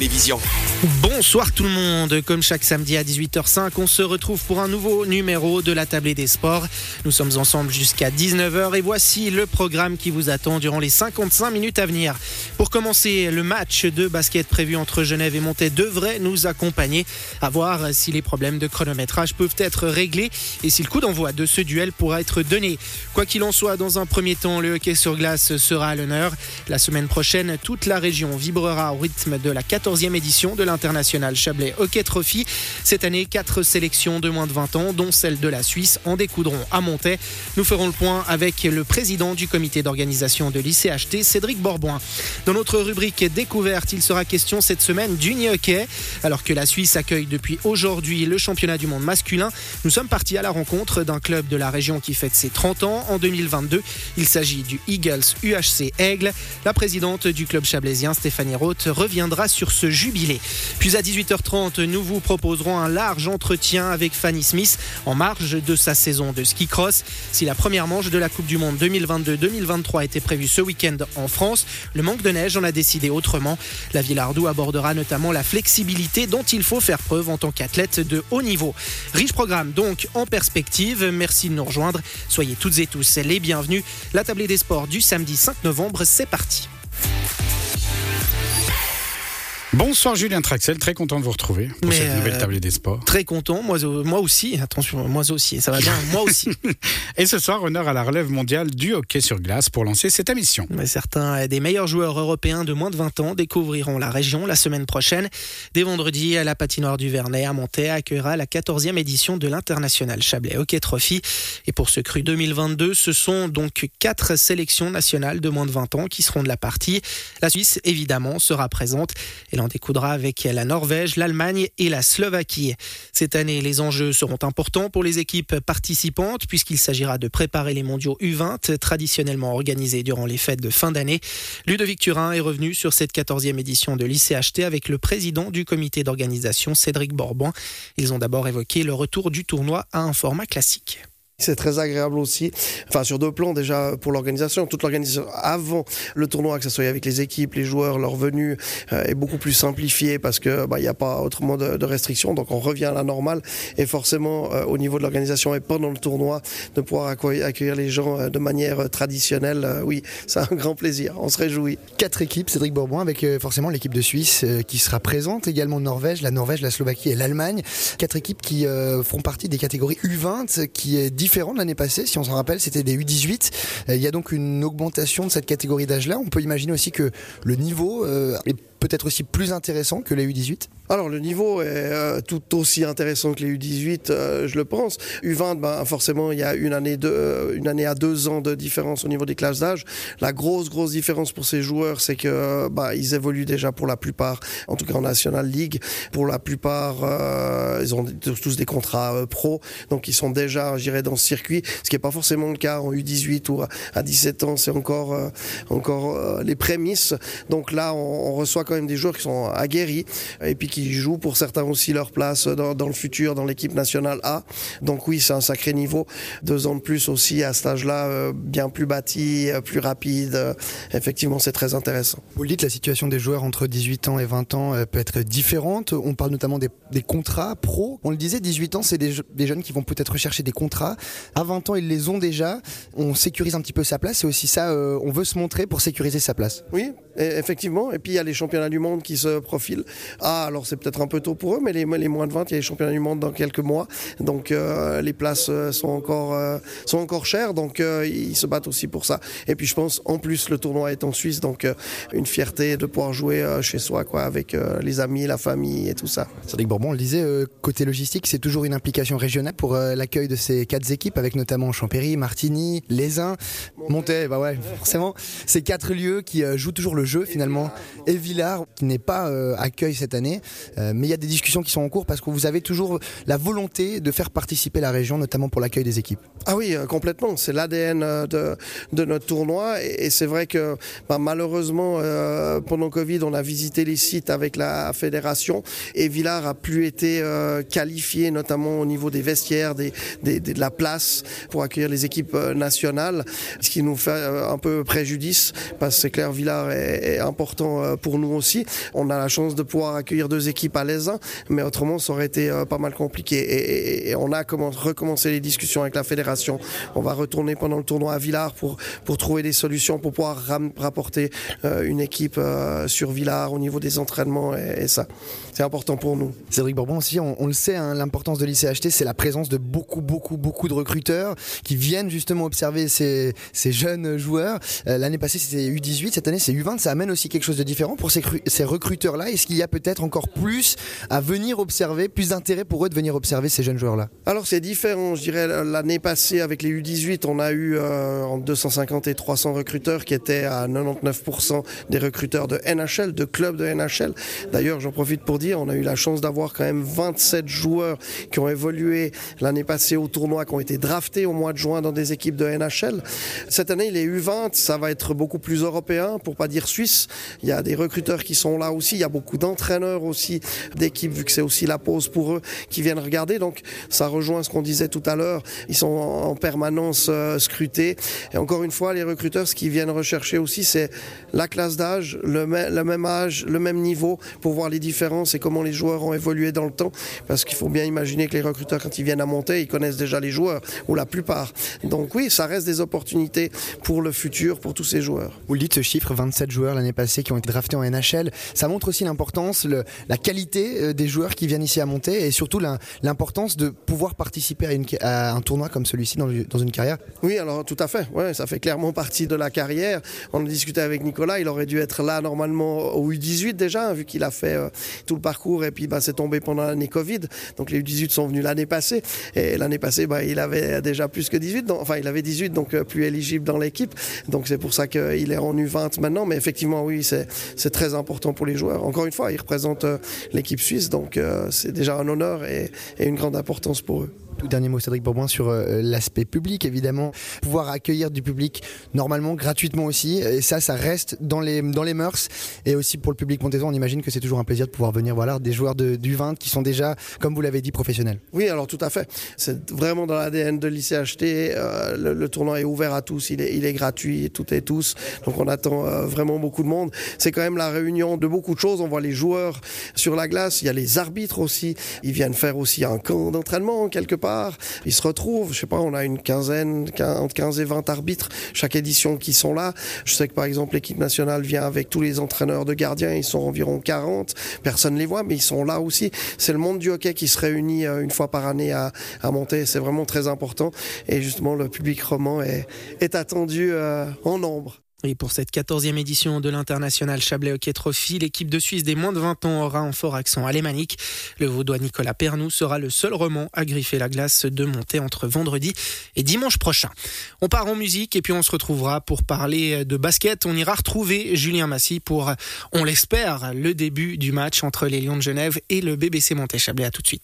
Télévision. Bonsoir tout le monde, comme chaque samedi à 18h05, on se retrouve pour un nouveau numéro de la tablée des sports. Nous sommes ensemble jusqu'à 19h et voici le programme qui vous attend durant les 55 minutes à venir. Pour commencer, le match de basket prévu entre Genève et Montaix devrait nous accompagner à voir si les problèmes de chronométrage peuvent être réglés et si le coup d'envoi de ce duel pourra être donné. Quoi qu'il en soit, dans un premier temps, le hockey sur glace sera à l'honneur. La semaine prochaine, toute la région vibrera au rythme de la 14 14e édition de l'international Chablais Hockey Trophy. Cette année, quatre sélections de moins de 20 ans, dont celle de la Suisse, en découdront à Montaix. Nous ferons le point avec le président du comité d'organisation de l'ICHT, Cédric Borboin. Dans notre rubrique découverte, il sera question cette semaine du hockey. Alors que la Suisse accueille depuis aujourd'hui le championnat du monde masculin, nous sommes partis à la rencontre d'un club de la région qui fête ses 30 ans en 2022. Il s'agit du Eagles UHC Aigle. La présidente du club chablaisien, Stéphanie Roth, reviendra sur ce jubilé. Puis à 18h30, nous vous proposerons un large entretien avec Fanny Smith en marge de sa saison de ski cross. Si la première manche de la Coupe du Monde 2022-2023 était prévue ce week-end en France, le manque de neige en a décidé autrement. La Villardou abordera notamment la flexibilité dont il faut faire preuve en tant qu'athlète de haut niveau. Riche programme donc en perspective. Merci de nous rejoindre. Soyez toutes et tous les bienvenus. La tablée des sports du samedi 5 novembre, c'est parti. Bonsoir Julien Traxel, très content de vous retrouver pour cette nouvelle euh, tablée des sports. Très content, moi, moi aussi, attention, moi aussi, ça va bien, moi aussi. Et ce soir, honneur à la relève mondiale du hockey sur glace pour lancer cette émission. Mais certains des meilleurs joueurs européens de moins de 20 ans découvriront la région la semaine prochaine. Dès vendredi, à la patinoire du Vernet à Montaix accueillera la 14e édition de l'International Chablais Hockey Trophy. Et pour ce cru 2022, ce sont donc quatre sélections nationales de moins de 20 ans qui seront de la partie. La Suisse, évidemment, sera présente. Et en découdra avec la Norvège, l'Allemagne et la Slovaquie. Cette année, les enjeux seront importants pour les équipes participantes puisqu'il s'agira de préparer les mondiaux U20 traditionnellement organisés durant les fêtes de fin d'année. Ludovic Turin est revenu sur cette 14e édition de l'ICHT avec le président du comité d'organisation Cédric Borban. Ils ont d'abord évoqué le retour du tournoi à un format classique. C'est très agréable aussi, enfin sur deux plans déjà pour l'organisation, toute l'organisation avant le tournoi, que ce soit avec les équipes, les joueurs, leur venue euh, est beaucoup plus simplifiée parce que bah, il n'y a pas autrement de, de, restrictions, donc on revient à la normale. Et forcément euh, au niveau de l'organisation et pendant le tournoi de pouvoir accueillir, les gens euh, de manière traditionnelle, oui, c'est un grand plaisir, on se réjouit. Quatre équipes, Cédric Bourbon avec forcément l'équipe de Suisse qui sera présente, également Norvège, la Norvège, la Slovaquie et l'Allemagne, quatre équipes qui feront partie des catégories U20 qui est l'année passée. Si on s'en rappelle, c'était des U18. Euh, il y a donc une augmentation de cette catégorie d'âge-là. On peut imaginer aussi que le niveau euh, peut-être aussi plus intéressant que les U18 alors le niveau est euh, tout aussi intéressant que les U18, euh, je le pense. U20, ben, forcément, il y a une année, de, euh, une année à deux ans de différence au niveau des classes d'âge. La grosse, grosse différence pour ces joueurs, c'est que ben, ils évoluent déjà pour la plupart, en tout cas en National League. Pour la plupart, ils ont tous des contrats pro, donc ils sont déjà, je dirais, dans ce circuit, ce qui n'est pas forcément le cas en U18 ou à 17 ans, c'est encore, encore les prémices. Donc là, on, on reçoit quand même des joueurs qui sont aguerris et puis qui jouent pour certains aussi leur place dans, le futur dans l'équipe nationale A. Donc oui, c'est un sacré niveau. Deux ans de plus aussi à cet âge-là, euh, bien plus bâti, euh, plus rapide. Euh, effectivement, c'est très intéressant. Vous le dites, la situation des joueurs entre 18 ans et 20 ans peut être différente. On parle notamment des, contrats pro. On le disait, 18 ans, c'est des, des, jeunes qui vont peut-être rechercher des contrats. À 20 ans, ils les ont déjà. On sécurise un petit peu sa place. C'est aussi ça, on veut se montrer pour sécuriser sa place. Oui, effectivement. Et puis il y a les championnats du monde qui se profilent. Ah, alors c'est peut-être un peu tôt pour eux, mais les, les, moins de 20, il y a les championnats du monde dans quelques mois. Donc euh, les places euh, sont encore, euh, sont encore chères, donc ils se battent aussi pour ça. Et puis je pense, en plus, le tournoi est en Suisse, donc une fierté de pouvoir jouer chez soi, quoi, avec les amis, la famille et tout ça. Cédric Bourbon, on le disait, côté logistique, c'est toujours une implication régionale pour l'accueil de ces quatre équipes, avec notamment Champéry, Martigny, Lézin, Montaix, bah ouais, forcément, ces quatre lieux qui jouent toujours le jeu finalement, et Villars, qui n'est pas accueil cette année. Euh, mais il y a des discussions qui sont en cours parce que vous avez toujours la volonté de faire participer la région, notamment pour l'accueil des équipes. Ah oui, euh, complètement. C'est l'ADN euh, de, de, notre tournoi. Et, c'est vrai que bah, malheureusement, pendant Covid, on a visité les sites avec la fédération et Villars a plus été qualifié, notamment au niveau des vestiaires, des, des, de la place pour accueillir les équipes nationales, ce qui nous fait un peu préjudice parce que c'est clair, Villars est, est important pour nous aussi. On a la chance de pouvoir accueillir deux équipes à l'aise, mais autrement, ça aurait été pas mal compliqué. Et, on a recommencé les discussions avec la fédération. On va retourner pendant le tournoi à Villars pour, pour trouver des solutions pour pouvoir rapporter une équipe sur Villars au niveau des entraînements et, ça, c'est important pour nous. Cédric Bourbon aussi, on, le sait, hein, l'importance de l'ICHT, c'est la présence de beaucoup, beaucoup, beaucoup de recruteurs qui viennent justement observer ces, jeunes joueurs. Euh, l'année passée, c'était U18, cette année, c'est U20. Ça amène aussi quelque chose de différent pour ces, recruteurs-là. Est-ce qu'il y a peut-être encore plus à venir observer, plus d'intérêt pour eux de venir observer ces jeunes joueurs-là? Alors, c'est différent. Je dirais, l'année passée, avec les U18, on a eu euh, entre 250 et 300 recruteurs qui étaient à 99% des recruteurs de NHL, de clubs de NHL. D'ailleurs, j'en profite pour dire, on a eu la chance d'avoir quand même 27 joueurs qui ont évolué l'année passée au tournoi, qui ont été draftés au mois de juin dans des équipes de NHL. Cette année, les U20, ça va être beaucoup plus européen, pour pas dire suisse. Il y a des recruteurs qui sont là aussi. Il y a beaucoup d'entraîneurs aussi d'équipes, vu que c'est aussi la pause pour eux, qui viennent regarder. Donc, ça rejoint ce qu'on disait tout à l'heure. Ils sont en permanence euh, scrutés. Et encore une fois, les recruteurs, ce qu'ils viennent rechercher aussi, c'est la classe d'âge, le, le même âge, le même niveau, pour voir les différences et comment les joueurs ont évolué dans le temps. Parce qu'il faut bien imaginer que les recruteurs, quand ils viennent à monter, ils connaissent déjà les joueurs, ou la plupart. Donc oui, ça reste des opportunités pour le futur, pour tous ces joueurs. Vous le dites, ce chiffre, 27 joueurs l'année passée qui ont été draftés en NHL, ça montre aussi l'importance, la qualité euh, des joueurs qui viennent ici à monter et surtout l'importance de pouvoir participer à, un tournoi comme celui-ci dans, une carrière. Oui, alors tout à fait. Ouais, ça fait clairement partie de la carrière. On a discuté avec Nicolas, il aurait dû être là normalement au U18 déjà, vu qu'il a fait euh, tout le parcours et puis bah, c'est tombé pendant l'année Covid. Donc les U18 sont venus l'année passée et l'année passée, bah, il avait déjà plus que 18, enfin il avait 18 donc euh, plus éligible dans l'équipe. Donc c'est pour ça qu'il est en U20 maintenant. Mais oui, c'est très important pour les joueurs. Encore une fois, il représente euh, l'équipe suisse, donc c'est déjà un honneur et une grande importance pour eux. Tout dernier mot, Cédric Bourbon, sur euh, l'aspect public, évidemment. Pouvoir accueillir du public normalement, gratuitement aussi. Et ça, ça reste dans les, dans les mœurs. Et aussi pour le public montaisan, on imagine que c'est toujours un plaisir de pouvoir venir voir des joueurs du 20 qui sont déjà, comme vous l'avez dit, professionnels. Oui, alors tout à fait. C'est vraiment dans l'ADN de l'ICHT. Euh, le, tournoi est ouvert à tous, il est, gratuit, tout et tous. Donc on attend euh, vraiment beaucoup de monde. C'est quand même la réunion de beaucoup de choses. On voit les joueurs sur la glace, il y a les arbitres aussi. Ils viennent faire aussi un camp d'entraînement quelque part ils se retrouvent, je sais pas, on a une quinzaine, entre 15 et 20 arbitres chaque édition qui sont là. Je sais que par exemple l'équipe nationale vient avec tous les entraîneurs de gardiens, ils sont environ 40, personne les voit, mais ils sont là aussi. C'est le monde du hockey qui se réunit euh, une fois par année à, monter, c'est vraiment très important. Et justement, le public roman est, est attendu euh, en nombre. Et pour cette 14e édition de l'international Chablais Hockey Trophy, l'équipe de Suisse des moins de 20 ans aura un fort accent alémanique. Le vaudois Nicolas Pernou sera le seul roman à griffer la glace de montée entre vendredi et dimanche prochain. On part en musique et puis on se retrouvera pour parler de basket. On ira retrouver Julien Massy pour, on l'espère, le début du match entre les Lions de Genève et le BBC Monté Chablais. À tout de suite.